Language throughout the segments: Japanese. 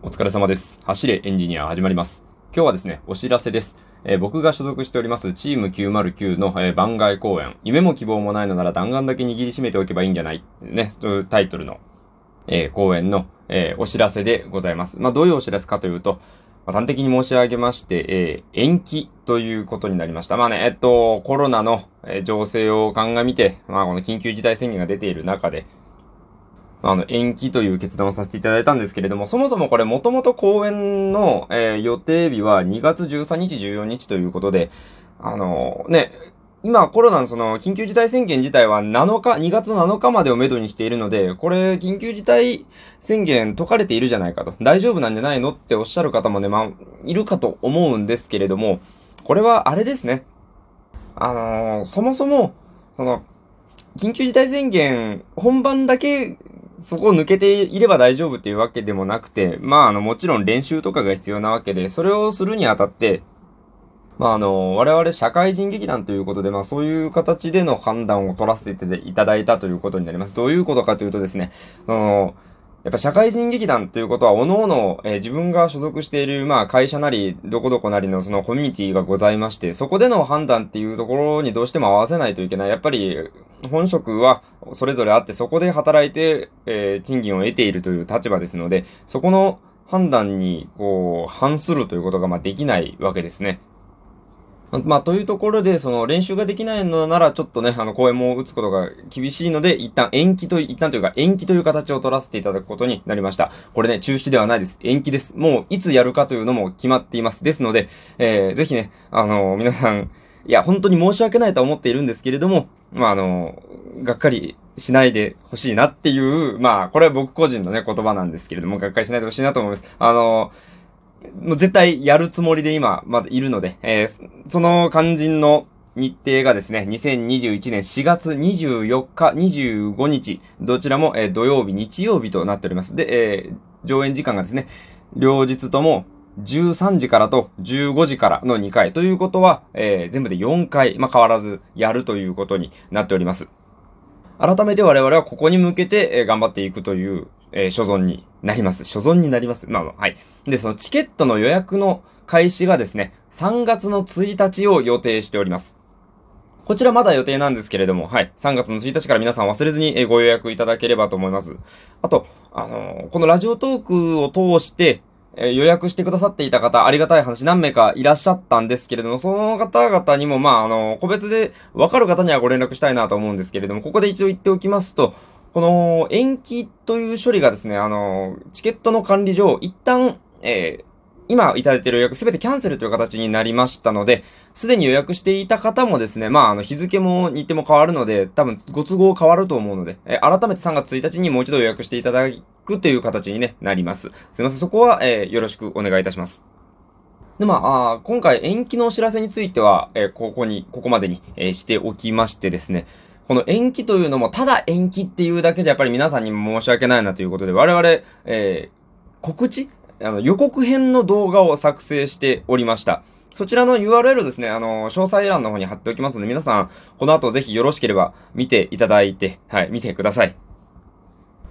お疲れ様です。走れエンジニア始まります。今日はですね、お知らせです。えー僕が所属しておりますチーム909の、えー番外公演、夢も希望もないのなら弾丸だけ握りしめておけばいいんじゃないね、というタイトルの、えー公演の、えお知らせでございます。まあ、どういうお知らせかというと、まあ端的に申し上げまして、え延期ということになりました。まあね、えっと、コロナの、え情勢を鑑みて、まあ、この緊急事態宣言が出ている中で、あの、延期という決断をさせていただいたんですけれども、そもそもこれもともと公演の、えー予定日は2月13日、14日ということで、あのね、今コロナのその緊急事態宣言自体は7日、2月7日までをめどにしているので、これ緊急事態宣言解かれているじゃないかと、大丈夫なんじゃないのっておっしゃる方もね、まあ、いるかと思うんですけれども、これはあれですね。あのーそもそも、その、緊急事態宣言、本番だけそこを抜けていれば大丈夫っていうわけでもなくて、まあ、あの、もちろん練習とかが必要なわけで、それをするにあたって、まあ、あの、我々社会人劇団ということで、まあ、そういう形での判断を取らせていただいたということになります。どういうことかというとですね、その、やっぱ社会人劇団ということは、各々、えー自分が所属している、まあ、会社なり、どこどこなりのそのコミュニティがございまして、そこでの判断っていうところにどうしても合わせないといけない。やっぱり、本職はそれぞれあって、そこで働いて、えー賃金を得ているという立場ですので、そこの判断に、こう、反するということが、まあ、できないわけですね。まあ、というところで、その練習ができないのなら、ちょっとね、あの、公演も打つことが厳しいので、一旦延期と、一旦というか延期という形を取らせていただくことになりました。これね、中止ではないです。延期です。もう、いつやるかというのも決まっています。ですので、えー、ぜひね、あの皆さん、いや、本当に申し訳ないと思っているんですけれども、まあ、あのがっかりしないでほしいなっていう、まあ、これは僕個人のね、言葉なんですけれども、がっかりしないでほしいなと思います。あのもう絶対やるつもりで今、まだいるので、えーその肝心の日程がですね、2021年4月24日、25日、どちらも、えー土曜日、日曜日となっております。で、えー上演時間がですね、両日とも13時からと15時からの2回ということは、えー全部で4回、まあ、変わらずやるということになっております。改めて我々はここに向けて、え頑張っていくという、えー所存になります。所存になります。まあまあ、はい。で、そのチケットの予約の開始がですね、3月の1日を予定しております。こちらまだ予定なんですけれども、はい。3月の1日から皆さん忘れずにご予約いただければと思います。あと、あのーこのラジオトークを通して、え予約してくださっていた方、ありがたい話何名かいらっしゃったんですけれども、その方々にも、まあ、あの個別で分かる方にはご連絡したいなと思うんですけれども、ここで一応言っておきますと、この延期という処理がですね、あのチケットの管理上、一旦、えー今いただいている予約すべてキャンセルという形になりましたので、すでに予約していた方もですね、まあ、あの、日付も日程も変わるので、多分ご都合変わると思うので、えー改めて3月1日にもう一度予約していただくという形に、ね、なります。すいません、そこは、えーよろしくお願いいたします。で、まあ、今回延期のお知らせについては、えーここに、ここまでに、えーしておきましてですね、この延期というのも、ただ延期っていうだけじゃやっぱり皆さんに申し訳ないなということで、我々、えー告知？あの、予告編の動画を作成しておりました。そちらの URL ですね、あの、詳細欄の方に貼っておきますので、皆さん、この後ぜひよろしければ見ていただいて、はい、見てください。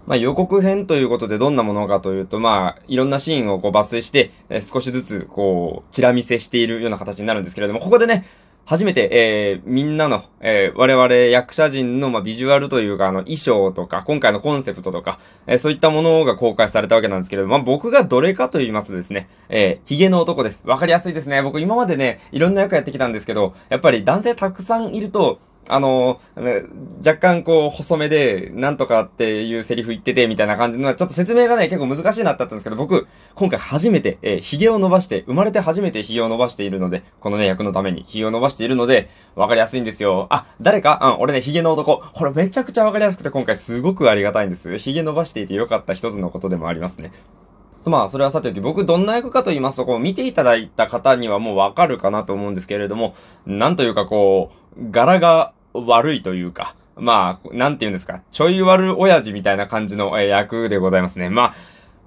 まあ、予告編ということでどんなものかというと、まあ、いろんなシーンをこう抜粋して、え少しずつ、こう、チラ見せしているような形になるんですけれども、ここでね、初めて、えー、みんなの、えー、我々役者陣の、まあ、ビジュアルというか、あの、衣装とか、今回のコンセプトとか、えーそういったものが公開されたわけなんですけれども、まあ、僕がどれかと言いますとですね、えー、ヒゲの男です。わかりやすいですね。僕今までね、いろんな役やってきたんですけど、やっぱり男性たくさんいると、あの若干こう、細めで、なんとかっていうセリフ言ってて、みたいな感じの、ちょっと説明がね、結構難しいなってあったんですけど、僕、今回初めて、えー、髭を伸ばして、生まれて初めて髭を伸ばしているので、このね、役のために髭を伸ばしているので、わかりやすいんですよ。あ、誰か？うん、俺ね、髭の男。これめちゃくちゃわかりやすくて、今回すごくありがたいんです。髭伸ばしていてよかった一つのことでもありますね。とまあ、それはさておき、僕どんな役かと言いますと、こう、見ていただいた方にはもうわかるかなと思うんですけれども、なんというかこう、柄が悪いというか、まあ、なんて言うんですか、ちょい悪親父みたいな感じの、え役でございますね。まあ、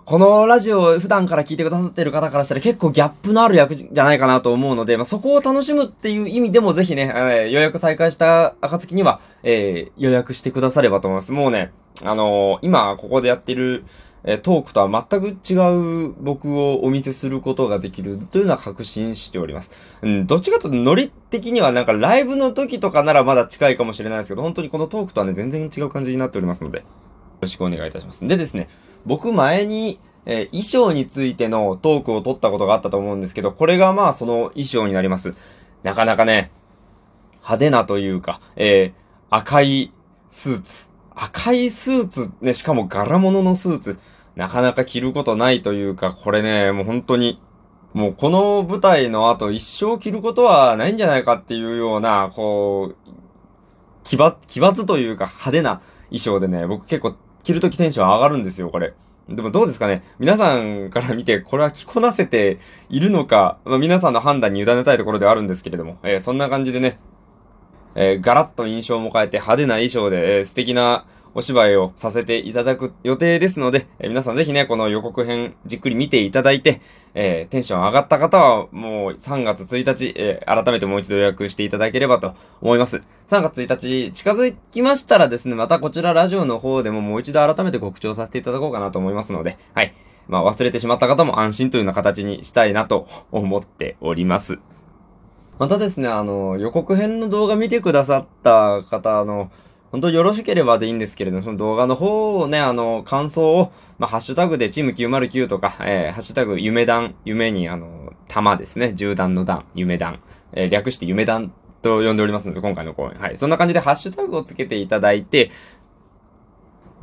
このラジオを普段から聞いてくださってる方からしたら結構ギャップのある役じゃないかなと思うので、まあ、そこを楽しむっていう意味でもぜひね、えー予約再開した暁には、えー予約してくださればと思います。もうね、あのー今ここでやってる、えトークとは全く違う僕をお見せすることができるというのは確信しております。うん、どっちかというとノリ的にはなんかライブの時とかならまだ近いかもしれないですけど、本当にこのトークとはね、全然違う感じになっておりますので、よろしくお願いいたします。でですね、僕前に、えー、衣装についてのトークを取ったことがあったと思うんですけど、これがまあその衣装になります。なかなかね、派手なというか、えー、赤いスーツ。赤いスーツ、ね、しかも柄物のスーツ。なかなか着ることないというか、これね、もう本当に、もうこの舞台の後一生着ることはないんじゃないかっていうような、こう、奇抜、奇抜というか派手な衣装でね、僕結構着るときテンション上がるんですよ、これ。でもどうですかね皆さんから見て、これは着こなせているのか、まあ、皆さんの判断に委ねたいところではあるんですけれども、えー、そんな感じでね、えー、ガラッと印象も変えて派手な衣装で、えー、素敵なお芝居をさせていただく予定ですので、えー、皆さんぜひね、この予告編じっくり見ていただいて、えー、テンション上がった方はもう3月1日、えー、改めてもう一度予約していただければと思います。3月1日近づきましたらですね、またこちらラジオの方でももう一度改めて告知をさせていただこうかなと思いますので、はい。まあ忘れてしまった方も安心というような形にしたいなと思っております。またですね、あの、予告編の動画見てくださった方、あの、本当よろしければでいいんですけれども、その動画の方をね、あの、感想を、まあ、ハッシュタグでチーム909とか、えー、ハッシュタグ夢弾、夢にあの、弾ですね、銃弾の弾、夢弾、えー、略して夢弾と呼んでおりますので、今回の講演。はい。そんな感じでハッシュタグをつけていただいて、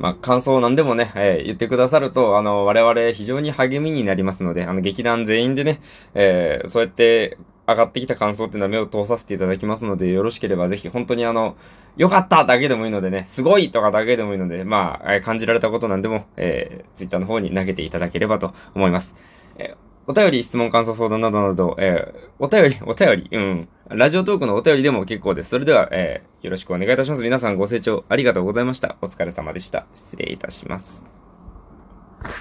まあ、感想なんでもね、えー、言ってくださると、あの、我々非常に励みになりますので、あの、劇団全員でね、えー、そうやって、上がってきた感想っていうのは目を通させていただきますので、よろしければぜひ本当にあの、良かっただけでもいいのでね、すごいとかだけでもいいので、まあ、感じられたことなんでも、えー、ツイッターの方に投げていただければと思います。えー、お便り、質問、感想、相談などなど、えー、お便り、お便り、うん、ラジオトークのお便りでも結構です。それでは、えー、よろしくお願いいたします。皆さんご清聴ありがとうございました。お疲れ様でした。失礼いたします。